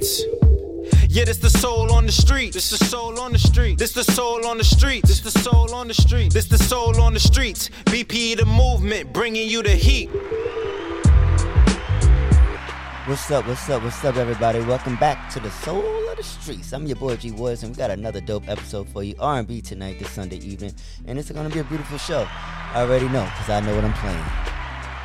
Yeah, this the soul on the street. This the soul on the street. This the soul on the street. This the soul on the street. This the soul on the streets. BP the movement, bringing you the heat. What's up? What's up? What's up, everybody? Welcome back to the Soul of the Streets. I'm your boy G Woods, and we got another dope episode for you. R&B tonight, this Sunday evening, and it's gonna be a beautiful show. I already know, cause I know what I'm playing.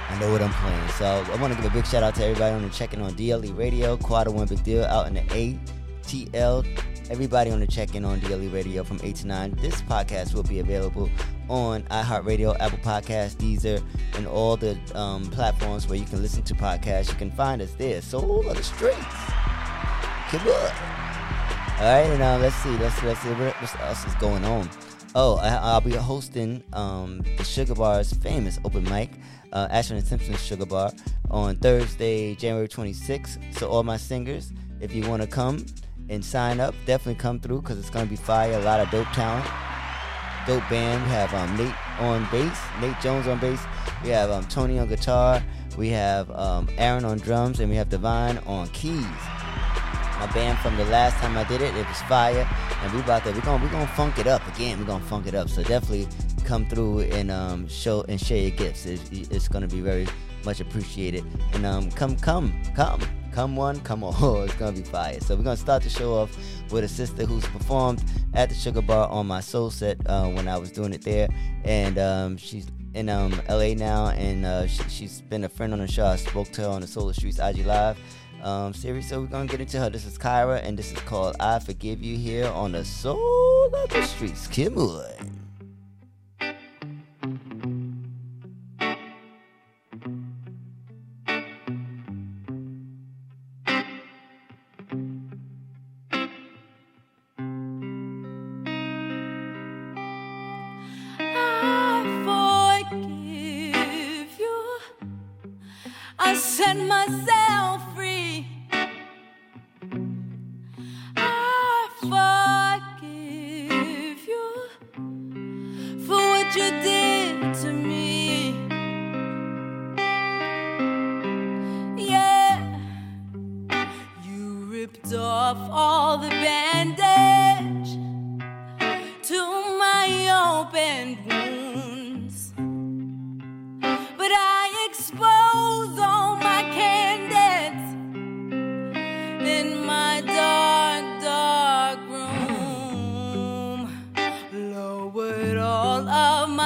I know what I'm playing. So I want to give a big shout out to everybody on the checking on DLE Radio, Quad One Big Deal out in the A TL. Everybody on the check in on DLE Radio from 8 to 9. This podcast will be available on iHeartRadio, Apple Podcasts, Deezer, and all the um, platforms where you can listen to podcasts. You can find us there. Soul of the Streets. Come on. All right, and uh, let's see. Let's let's see what else is going on. Oh, I, will be hosting um, the Sugar Bar's famous open mic, uh, and Simpson's Sugar Bar, on Thursday, January 26th. So all my singers, if you want to come, and sign up. Definitely come through because it's gonna be fire. A lot of dope talent, dope band. We have um, Nate on bass, Nate Jones on bass. We have um, Tony on guitar. We have um, Aaron on drums, and we have Divine on keys. My band from the last time I did it, it was fire, and we about to we gonna we gonna funk it up again. We're gonna funk it up. So definitely come through and um, show and share your gifts. It's, it's gonna be very much appreciated. And um, come, come, come. Come one, come all. It's gonna be fire. So we're gonna start the show off with a sister who's performed at the Sugar Bar on my soul set uh, when I was doing it there, and um, she's in um, LA now, and uh, she, has been a friend on the show. I spoke to her on the Solar Streets IG Live um, series, so we're gonna get into her. This is Kyra, and this is called "I Forgive You" here on the Soul of the Streets. Kim.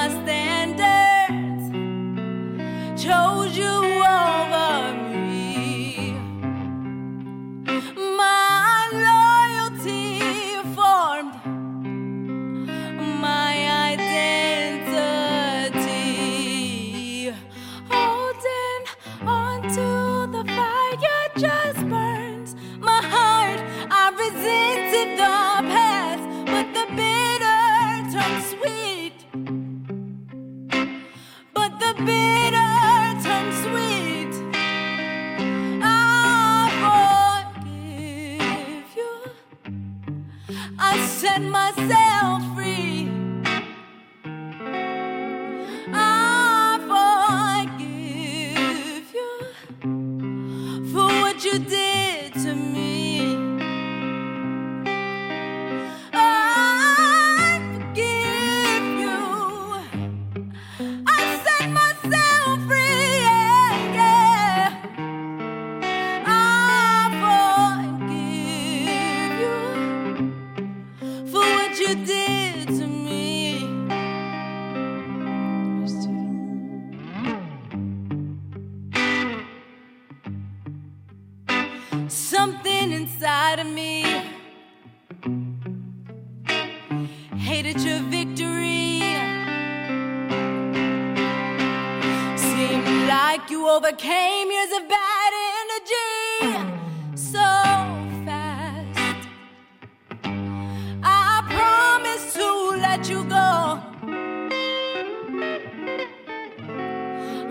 llevaste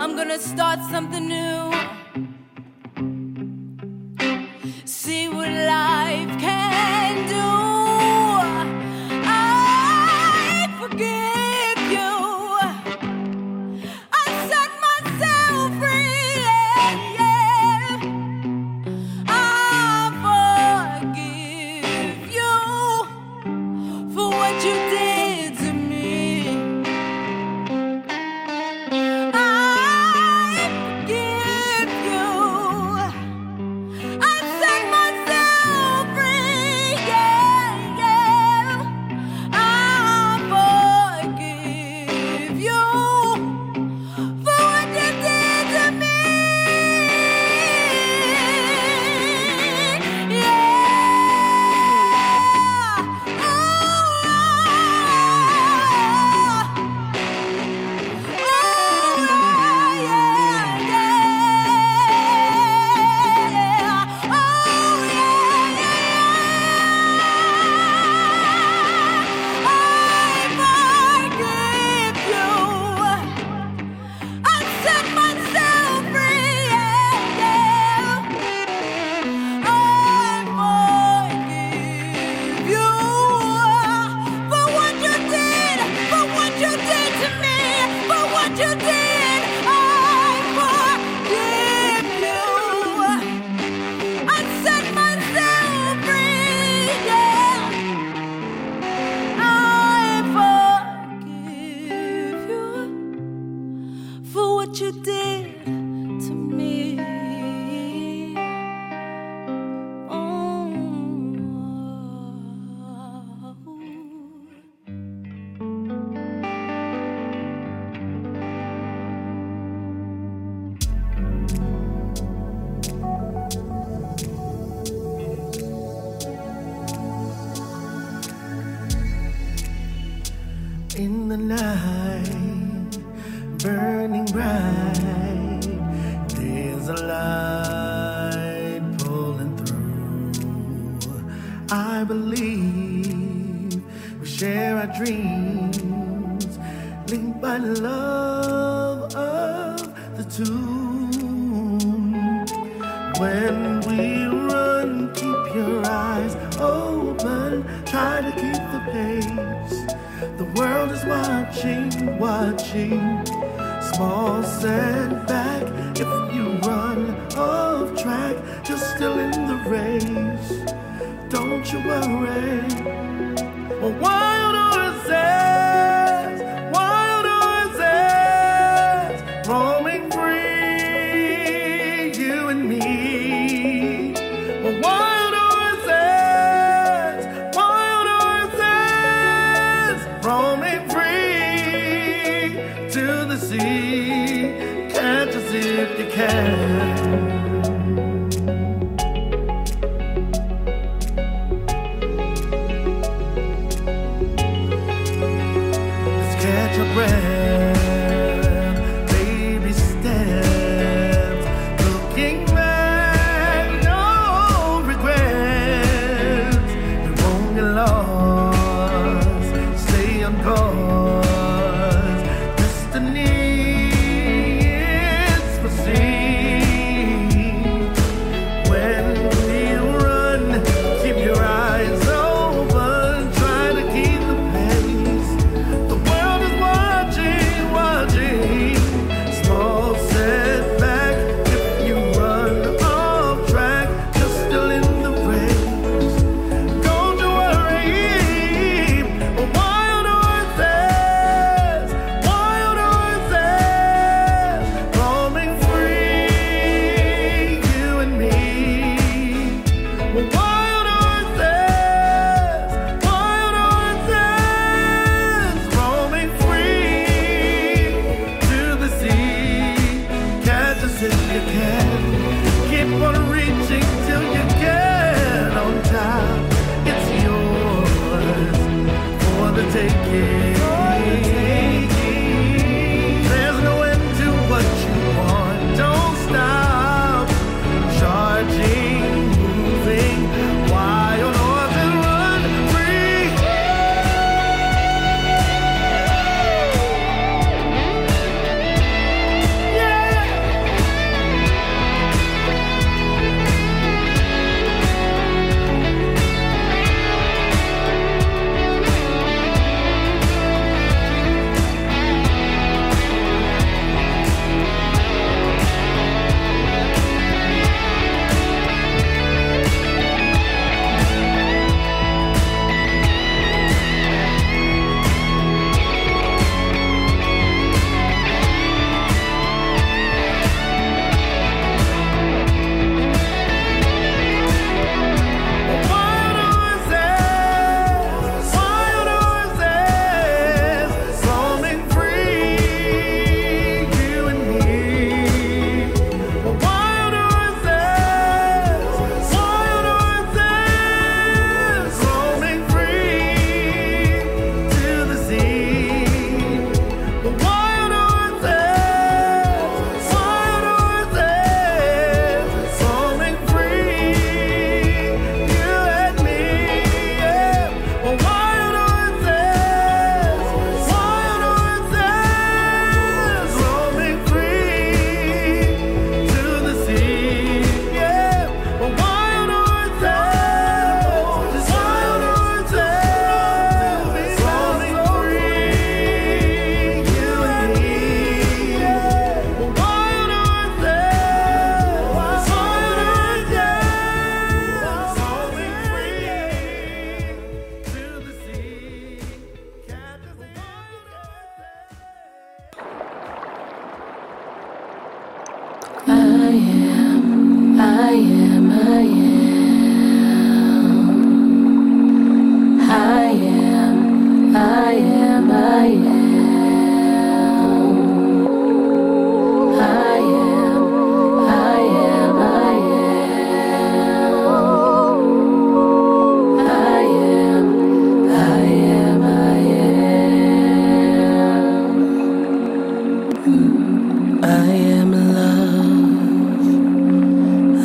I'm gonna start something new.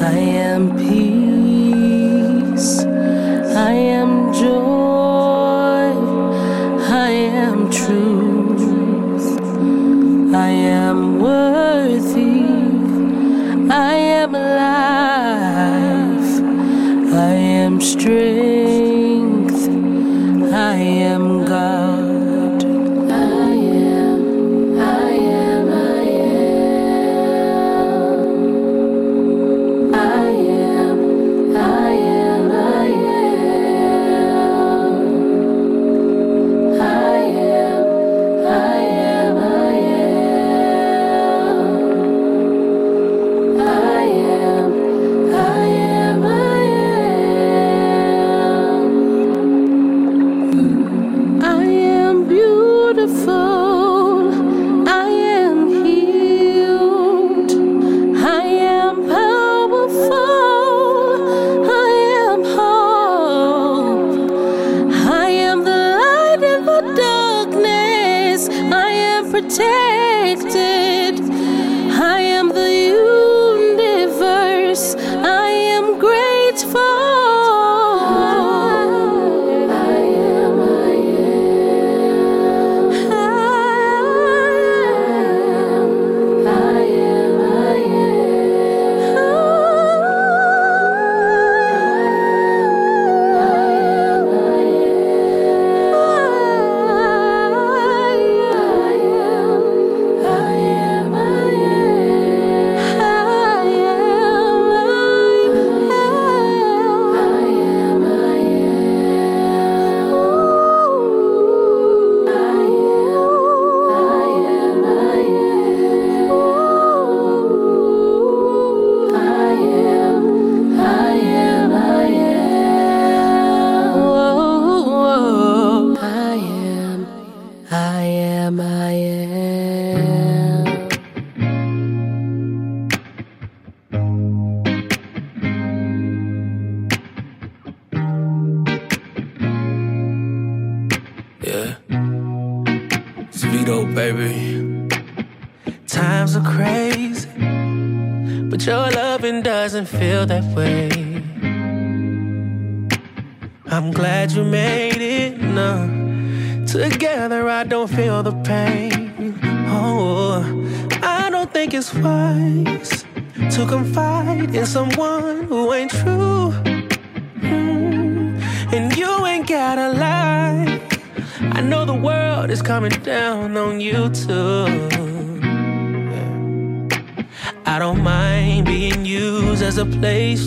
I am peace.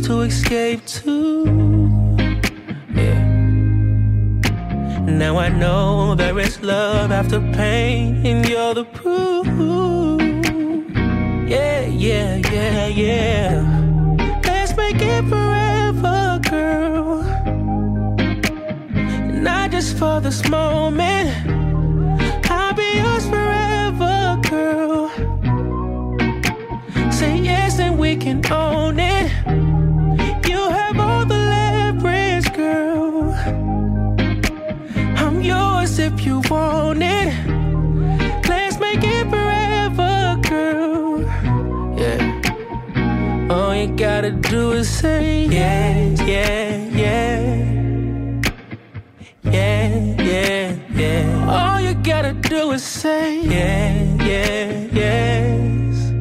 to escape. say yes, yeah, yeah, yeah, yeah, yeah. All you gotta do is say yeah, yeah, yes,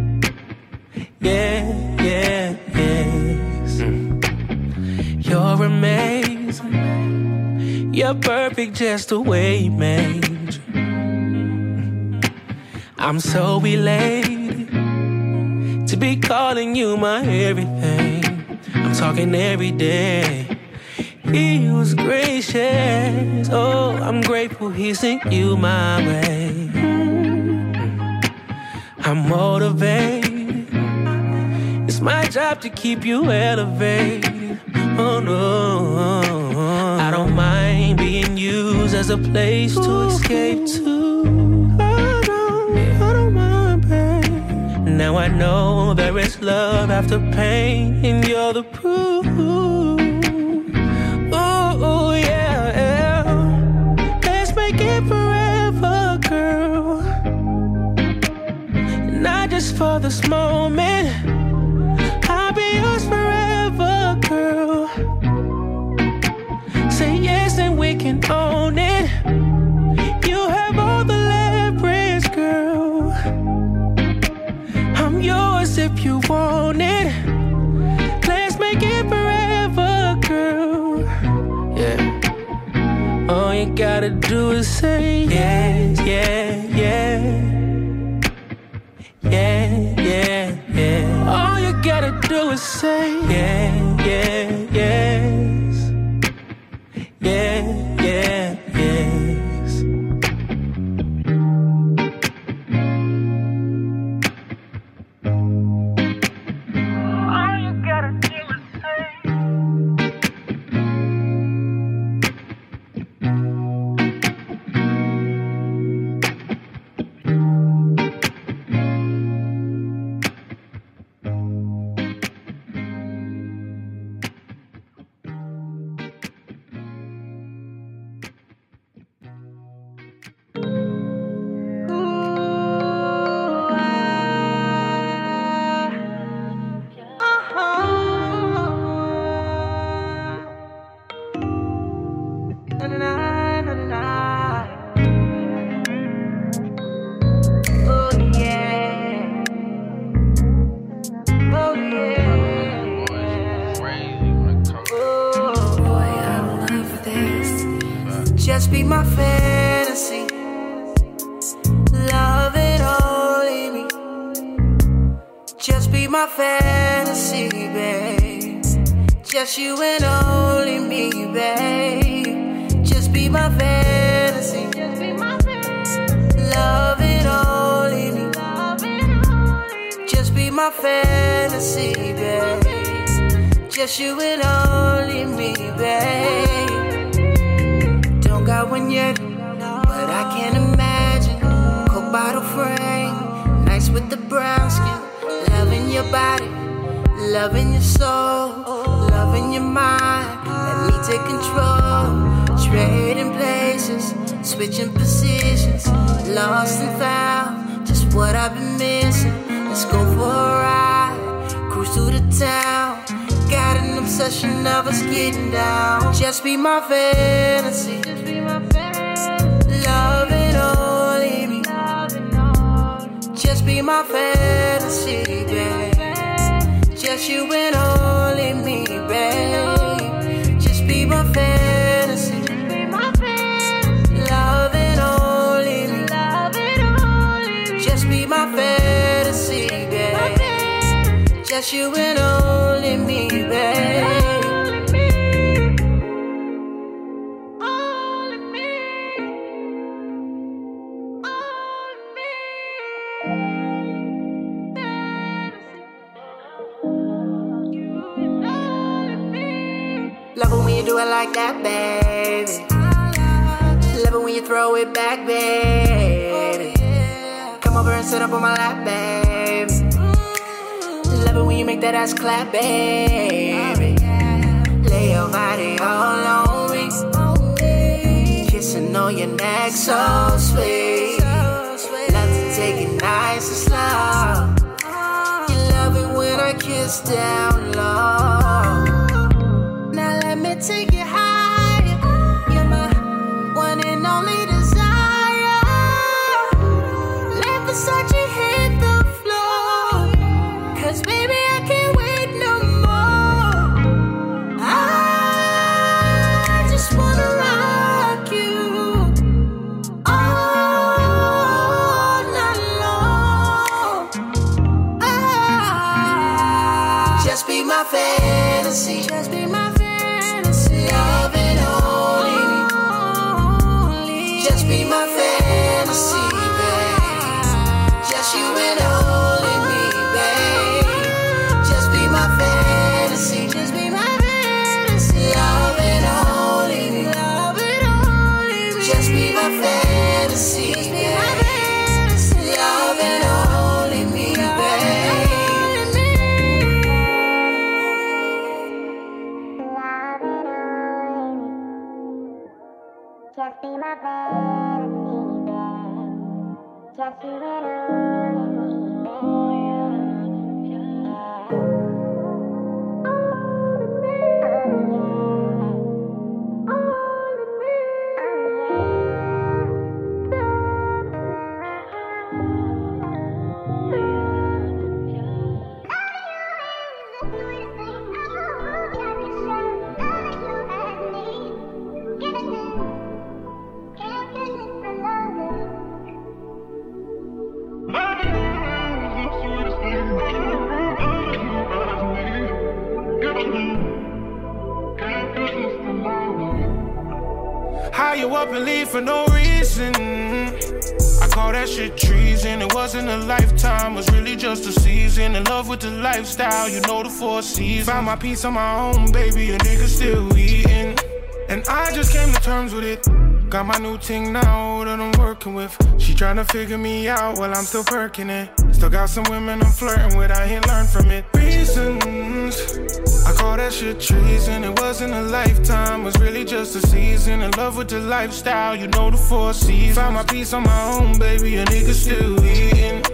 yeah, yeah, yes. You're amazing. You're perfect just the way you made. I'm so elated to be calling you my everything talking every day. He was gracious. Oh, I'm grateful he sent you my way. I'm motivated. It's my job to keep you elevated. Oh no, I don't mind being used as a place to escape to. Now I know there is love after pain, and you're the proof. Ooh, yeah, yeah. Let's make it forever, girl. Not just for this moment. I'll be yours forever, girl. Say yes and we can own it. If you want it. Let's make it forever, girl. Yeah. All you gotta do is say yes, yeah, yeah. Yeah, yeah, yeah. All you gotta do is say yeah, yeah, Trading places, switching positions, lost and found. Just what I've been missing. Let's go for a ride, cruise through the town. Got an obsession of us getting down. Just be my fantasy. Only me. Just be my fantasy, babe. Just you and only me, babe. Just be my fantasy. Just you and only me, babe. Love it when you do it like that, baby. Love it when you throw it back, baby. Come over and sit up on my lap, baby. Love it when you make that ass clap, baby. Lay your body all on me. Kissing on your neck, so sweet. Love to take it nice and slow. You love it when I kiss down low. Fantasy. Just be How for no reason? I call that shit treason. It wasn't a lifetime, was really just a season. In love with the lifestyle, you know the four seasons. Found my peace on my own, baby, a nigga still eating. And I just came to terms with it. Got my new ting now that I'm working with. She tryna figure me out while I'm still perking it. Still got some women I'm flirting with, I ain't learned from it. Reasons. I call that shit treason. It wasn't a lifetime, was really just a season. In love with the lifestyle, you know the four seasons. Found my peace on my own, baby, a nigga still eating.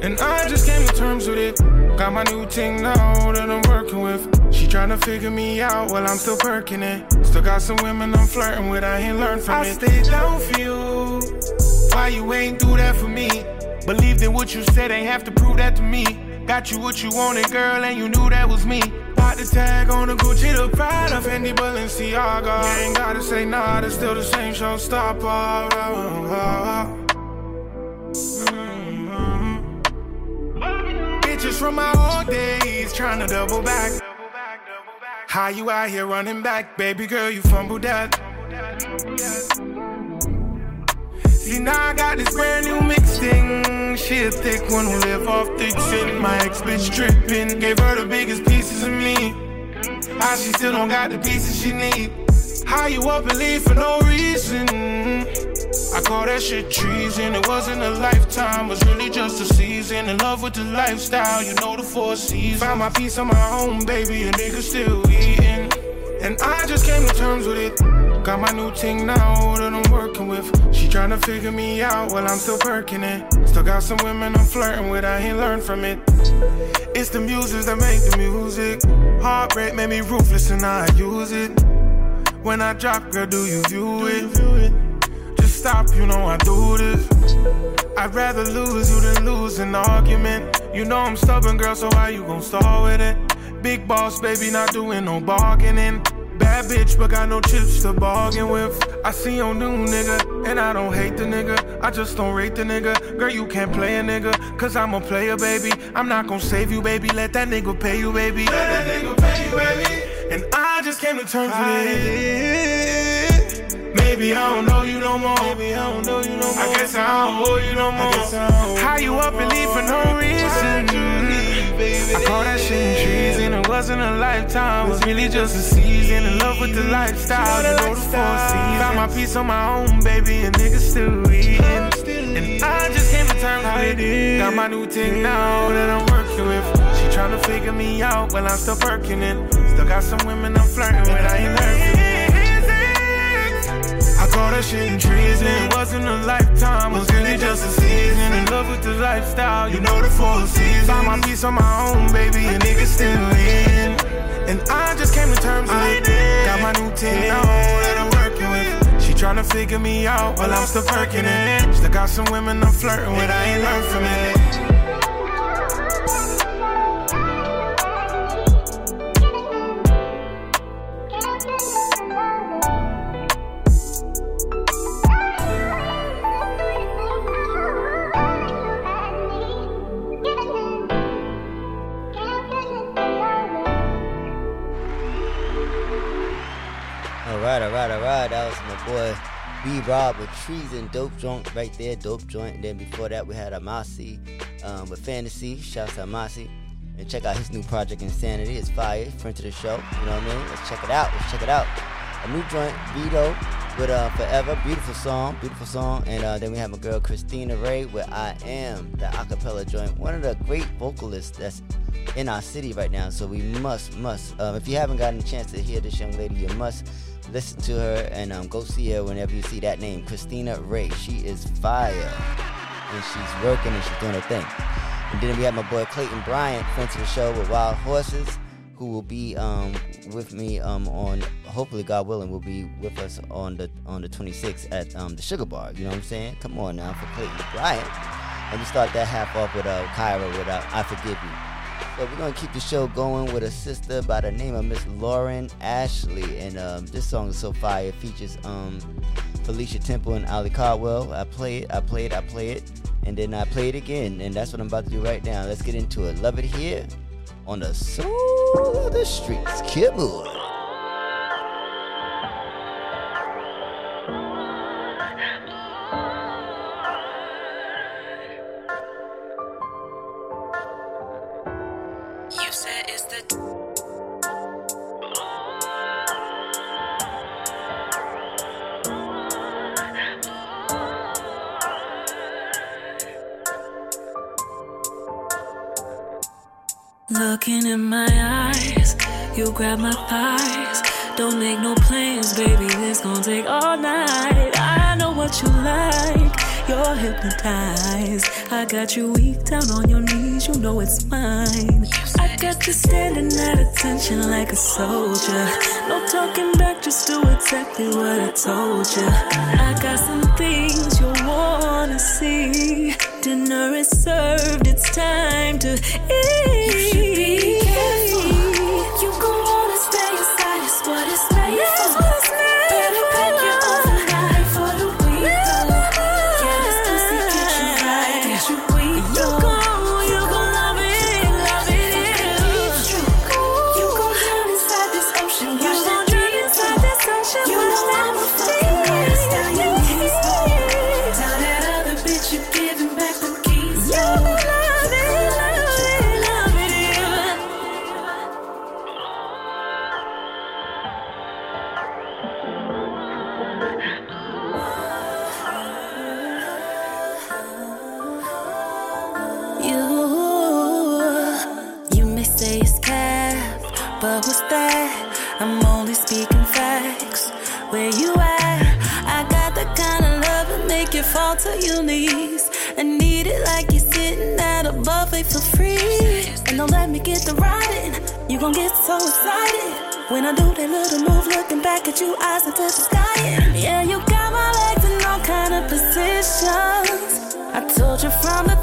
And I just came to terms with it. Got my new ting now that I'm working with. She tryna figure me out while I'm still perking it. Still got some women I'm flirting with, I ain't learned from I it. stayed down for you. Why you ain't do that for me? Believed in what you said, ain't have to prove that to me. Got you what you wanted, girl, and you knew that was me. Bought the tag on the Gucci, the pride of Fendi Balenciaga. Ain't gotta say nah, it's still the same showstopper. Bitches from my old days, tryna double back. How you out here running back, baby girl? You fumbled that. See now I got this brand new mix thing. She a thick one who live off thick shit. My ex bitch tripping, gave her the biggest pieces of me. How she still don't got the pieces she need. How you up and leave for no reason? I call that shit treason. It wasn't a lifetime, was really just a season. In love with the lifestyle, you know the four seasons. Found my peace on my own, baby, a nigga still eating. And I just came to terms with it. Got my new ting now that I'm working with. She tryna figure me out while I'm still perking it. Still got some women I'm flirting with, I ain't learned from it. It's the muses that make the music. Heartbreak made me ruthless and I use it. When I drop, girl, do you view it? Just stop, you know I do this. I'd rather lose you than lose an argument. You know I'm stubborn, girl, so why you gon' start with it? Big boss, baby, not doing no bargaining. Bad bitch, but got no chips to bargain with. I see your new nigga, and I don't hate the nigga. I just don't rate the nigga. Girl, you can't play a nigga, cause I'm a player, baby. I'm not gon' save you, baby. Let that nigga pay you, baby. Let that nigga pay you, baby. And I just came to terms with it. Maybe I don't know you no more. Maybe I don't know you no more. I guess I don't owe you no more. How you up and leave for no reason? I call that shit treason. It wasn't a lifetime, It was really just a season. In love with the lifestyle, you know the four seasons. Found my peace on my own, baby, and niggas still eating. And I just came to terms with it. Got my new thing now that I'm working with. She tryna figure me out while I'm still working it. Still got some women I'm flirting with, I ain't learning. That shit treason. It wasn't a lifetime, was really just a season. In love with the lifestyle, you know the four seasons. Found my peace on my own, baby, and niggas still in. And I just came to terms with it. Got my new team now that I'm working with. She tryna figure me out while I'm still perking it. Still got some women I'm flirting with, I ain't learned from it. Rob with Treason, Dope Joint right there, Dope Joint. And then before that, we had Amasi um, with Fantasy. Shouts to Amasi. And check out his new project, Insanity. It's fire. Friend to the show. You know what I mean? Let's check it out. Let's check it out. A new joint, Vito with uh, Forever. Beautiful song, beautiful song. And uh, then we have my girl Christina Ray with I Am, the acapella joint. One of the great vocalists that's in our city right now. So we must, must. Um, if you haven't gotten a chance to hear this young lady, you must listen to her and um, go see her whenever you see that name, Christina Ray. She is fire, and she's working and she's doing her thing. And then we have my boy Clayton Bryant, friend to the show with Wild Horses, who will be um, with me um, on. Hopefully, God willing, will be with us on the on the 26th at um, the Sugar Bar. You know what I'm saying? Come on now for Clayton Bryant. And we start that half off with uh, Kyra with uh, I Forgive You. So we're gonna keep the show going with a sister by the name of Miss Lauren Ashley, and um, this song is so fire. It features um, Felicia Temple and Ali Caldwell. I play it, I play it, I play it, and then I play it again, and that's what I'm about to do right now. Let's get into it. Love it here on the soul of the streets. You Looking in my eyes, you grab my thighs. Don't make no plans, baby. This gon' take all night. I know what you like. You're hypnotized. I got you weak down on your knees. You know it's mine. I got you standing at attention like a soldier. No talking back, just do exactly what I told you. I got some things you wanna see. Dinner is served, it's time to eat. Gon' get so excited when I do that little move, looking back at you, eyes into the sky. Yeah, you got my legs in all kind of positions. I told you from the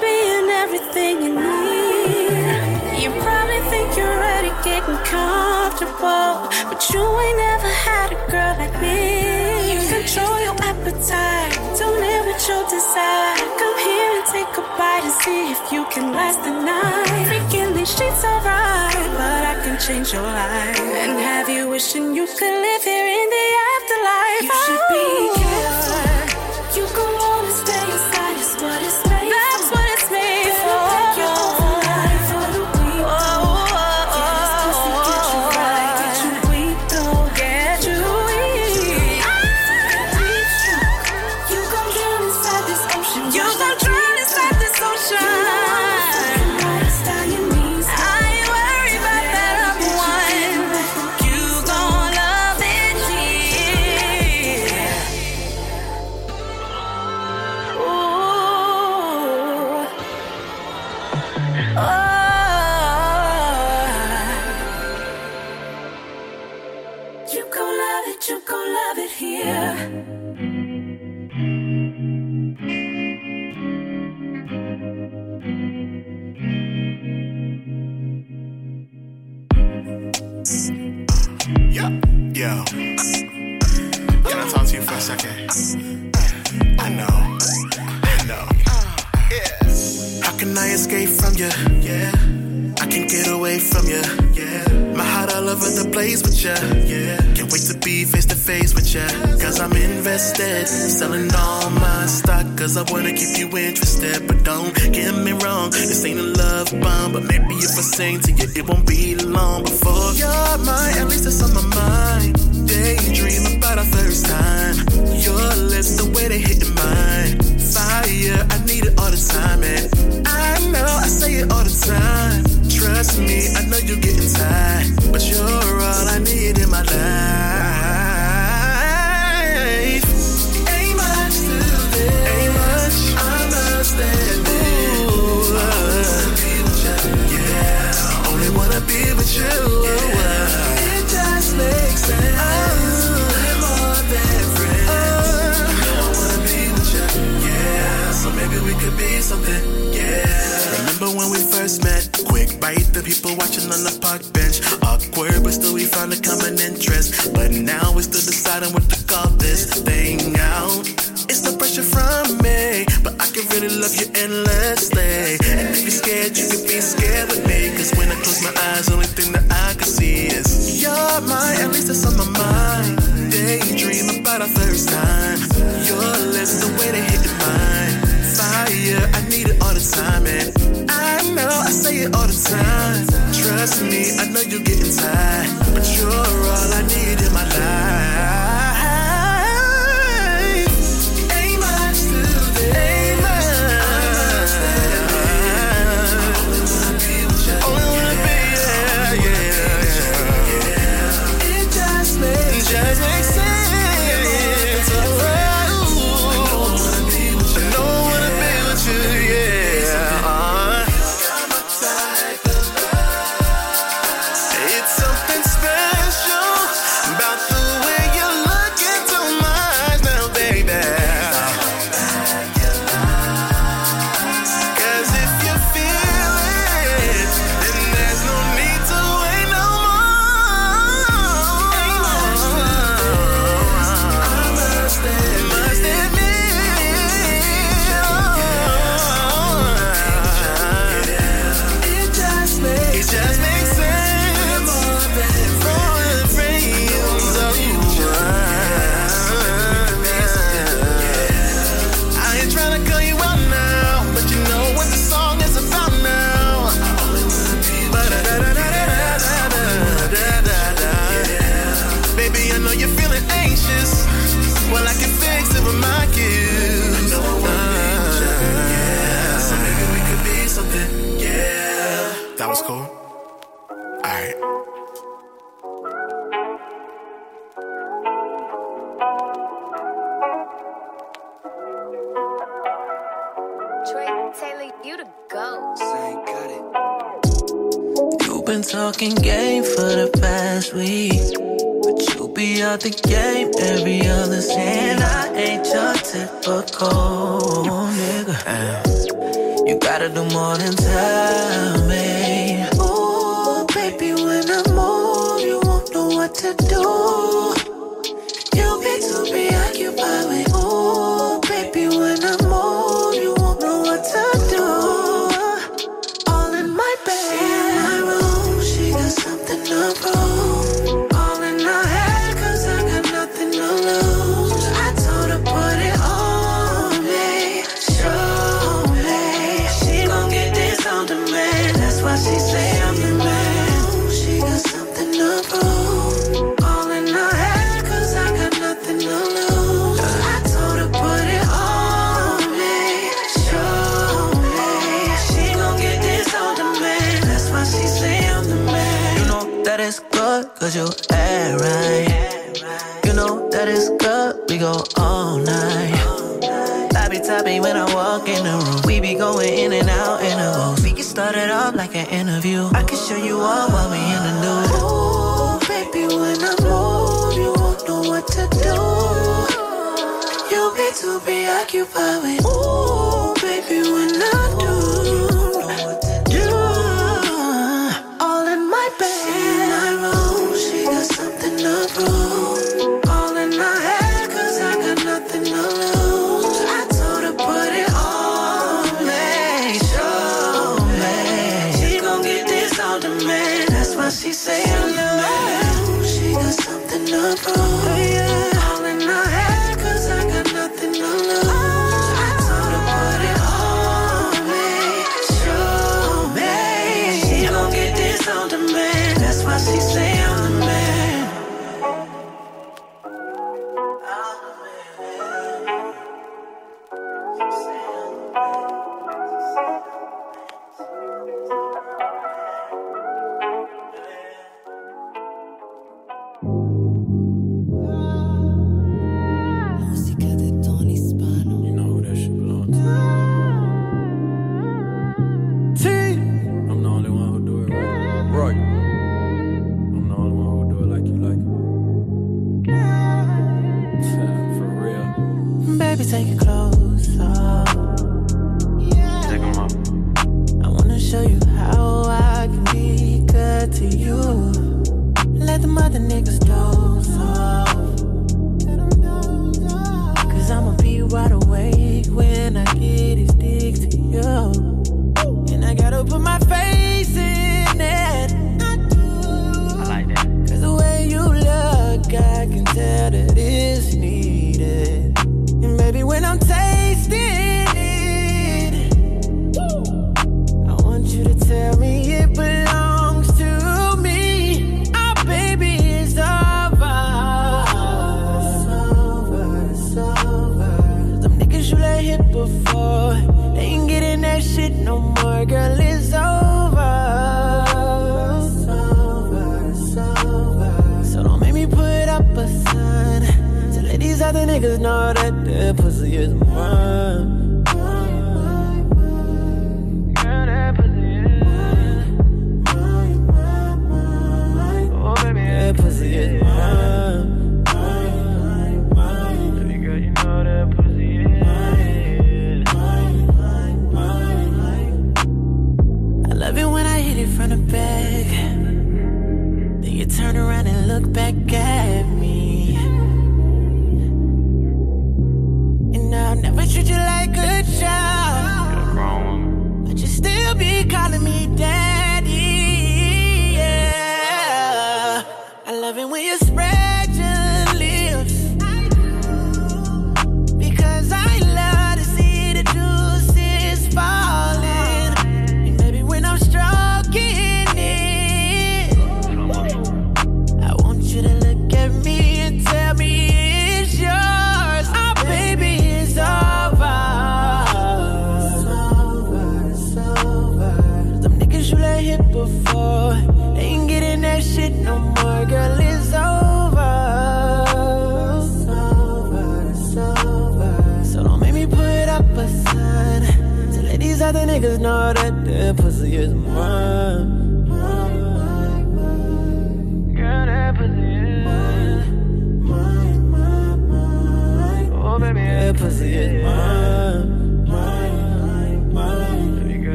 being everything you need. You probably think you're ready, getting comfortable, but you ain't never had a girl like me. You control your appetite, don't live with your desire. Come here and take a bite and see if you can last the night. Freaking these sheets are right, but I can change your life and have you wishing you could live here in the afterlife. You should be oh. careful. sing to you, it won't be long before you're mine. At least it's on my mind. Daydream about our first time. could be something, yeah. Remember when we first met? Quick bite, the people watching on the park bench. Awkward, but still we found a common interest. But now we're still deciding what to call this thing out. It's the pressure from me, but I can really love you endlessly. And if you're scared, you can be scared with me. Cause when I close my eyes, only thing that I can see is you're mine. At least it's on my mind. Daydream about our first time. all the time. Trust me, I know you're getting tired, but you're all I need in my life. I can show you all while we in the nude. Ooh, baby, when I move, you won't know what to do. You'll be too preoccupied with. Ooh. take it closer. Yeah. Take them off. I wanna show you how I can be good to you. Let the mother niggas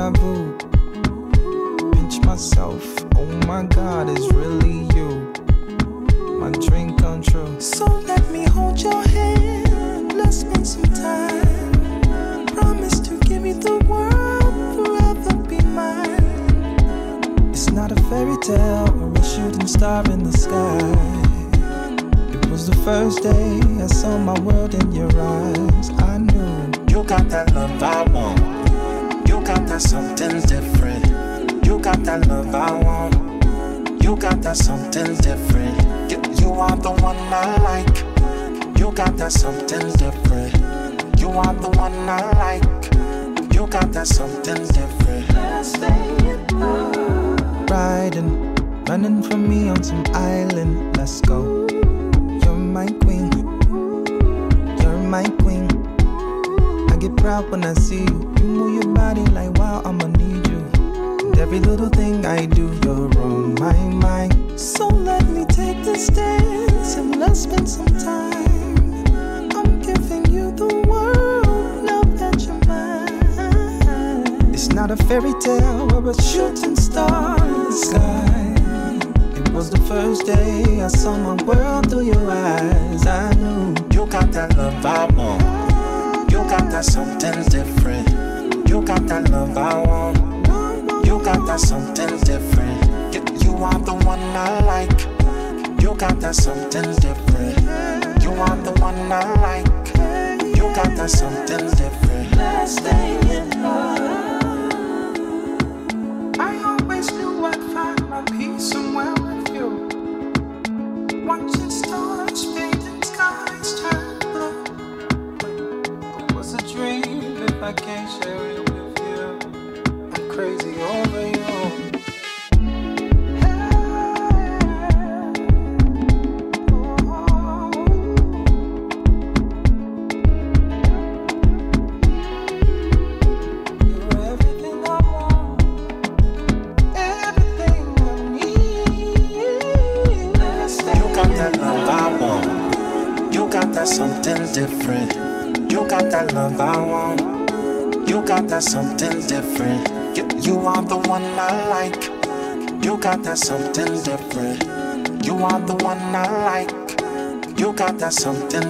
deja vu. Pinch myself, oh my god, it's really you. My dream come true. So let me hold your hand, let's spend some time. Promise to give you the world, forever be mine. It's not a fairy tale or a shooting star in the sky It was the first day I saw my world in your eyes. I knew you got that love I want got that something different. You got that love I want. You got that something different. You, you are the one I like. You got that something different. You are the one I like. You got that something different. Let's stay Riding, running from me on some island. Let's go. You're my queen. You're my queen. Get proud when I see you. You move your body like wow, I'ma need you. And every little thing I do, you're on my mind. So let me take this dance and let's spend some time. I'm giving you the world, now that you're mine. It's not a fairy tale or a shooting star in the sky. It was the first day I saw my world through your eyes. I knew You got that love I want. You got that something different. You got that love I want. You got that something different. You, you are the one I like. You got that something different. You are the one I like. You got that something different. Let's stay in love. Something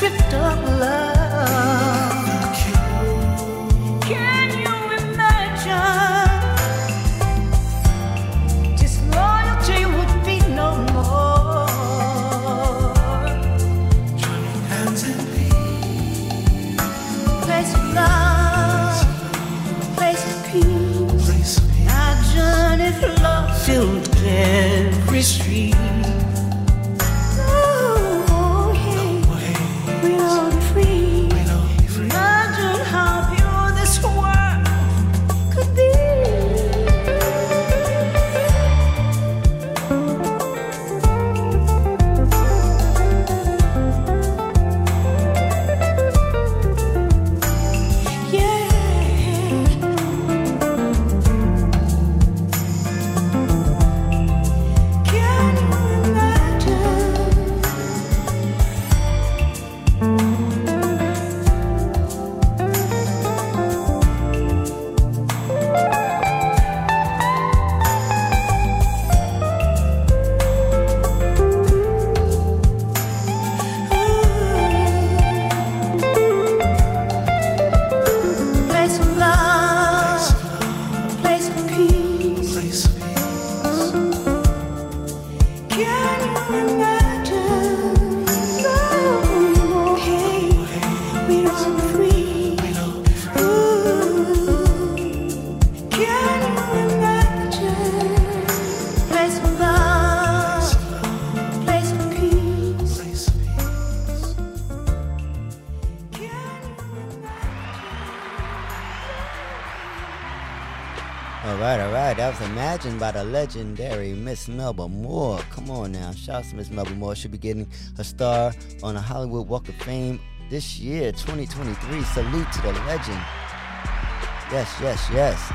script of love, By the legendary Miss Melba Moore. Come on now. Shouts to Miss Melba Moore. She'll be getting a star on the Hollywood Walk of Fame this year, 2023. Salute to the legend. Yes, yes, yes.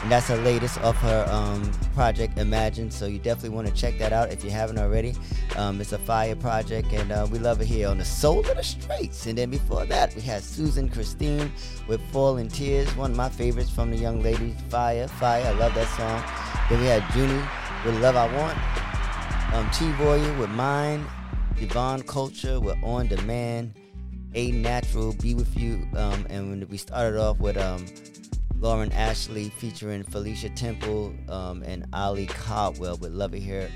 And that's her latest of her um, project Imagine. So you definitely want to check that out if you haven't already. Um, it's a fire project, and uh, we love it here on the Soul of the Streets. And then before that, we had Susan Christine with Falling Tears, one of my favorites from the young lady. Fire, Fire. I love that song. Then we had Junie with Love I Want. Um, T Warrior with Mine. Yvonne Culture with On Demand. A Natural, Be With You. Um, and we started off with um, Lauren Ashley featuring Felicia Temple um, and Ali Caldwell with Love It Here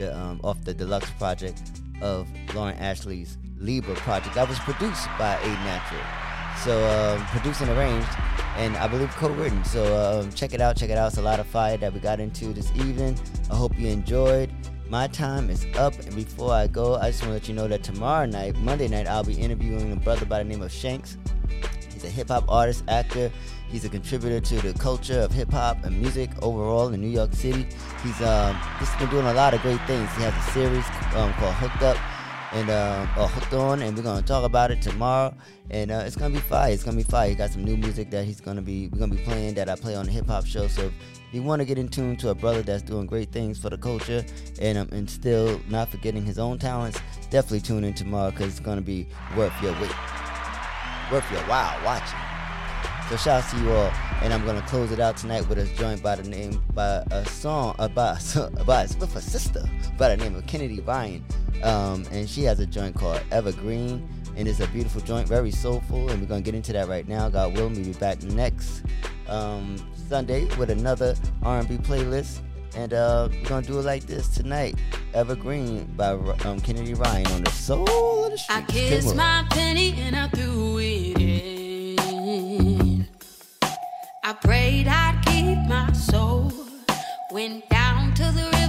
the, um, off the deluxe project of Lauren Ashley's Libra project that was produced by A Natural. So um, produced and arranged, and I believe co-written. So um, check it out, check it out. It's a lot of fire that we got into this evening. I hope you enjoyed. My time is up, and before I go, I just want to let you know that tomorrow night, Monday night, I'll be interviewing a brother by the name of Shanks. He's a hip hop artist, actor. He's a contributor to the culture of hip hop and music overall in New York City. He's um, just been doing a lot of great things. He has a series um, called Hooked Up and or Hooked On, and we're gonna talk about it tomorrow. And uh, it's gonna be fire. It's gonna be fire. He got some new music that he's gonna be we're gonna be playing that I play on the hip hop show. So if you want to get in tune to a brother that's doing great things for the culture and um, and still not forgetting his own talents, definitely tune in tomorrow because it's gonna be worth your wait, worth your while watching. So shout out to you all, and I'm gonna close it out tonight with a joint by the name by a song uh, by by with a sister by the name of Kennedy Ryan, um, and she has a joint called Evergreen, and it's a beautiful joint, very soulful, and we're gonna get into that right now. God willing, we'll be back next um, Sunday with another R&B playlist, and uh, we're gonna do it like this tonight. Evergreen by um, Kennedy Ryan on the Soul of the I Streets. Come kissed my penny and I threw it in. Prayed I'd keep my soul. Went down to the river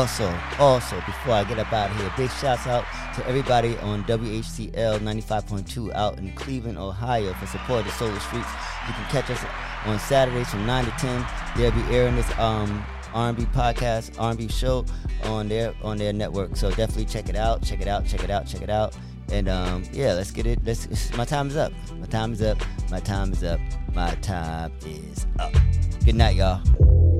Also, also, before I get up out of here, big shouts out to everybody on WHCL 95.2 out in Cleveland, Ohio for supporting the Solar Streets. You can catch us on Saturdays from 9 to 10. They'll be airing this um, R&B podcast, R&B show on their on their network. So definitely check it out, check it out, check it out, check it out. And um, yeah, let's get it. Let's, my time is up. My time is up. My time is up. My time is up. Good night, y'all.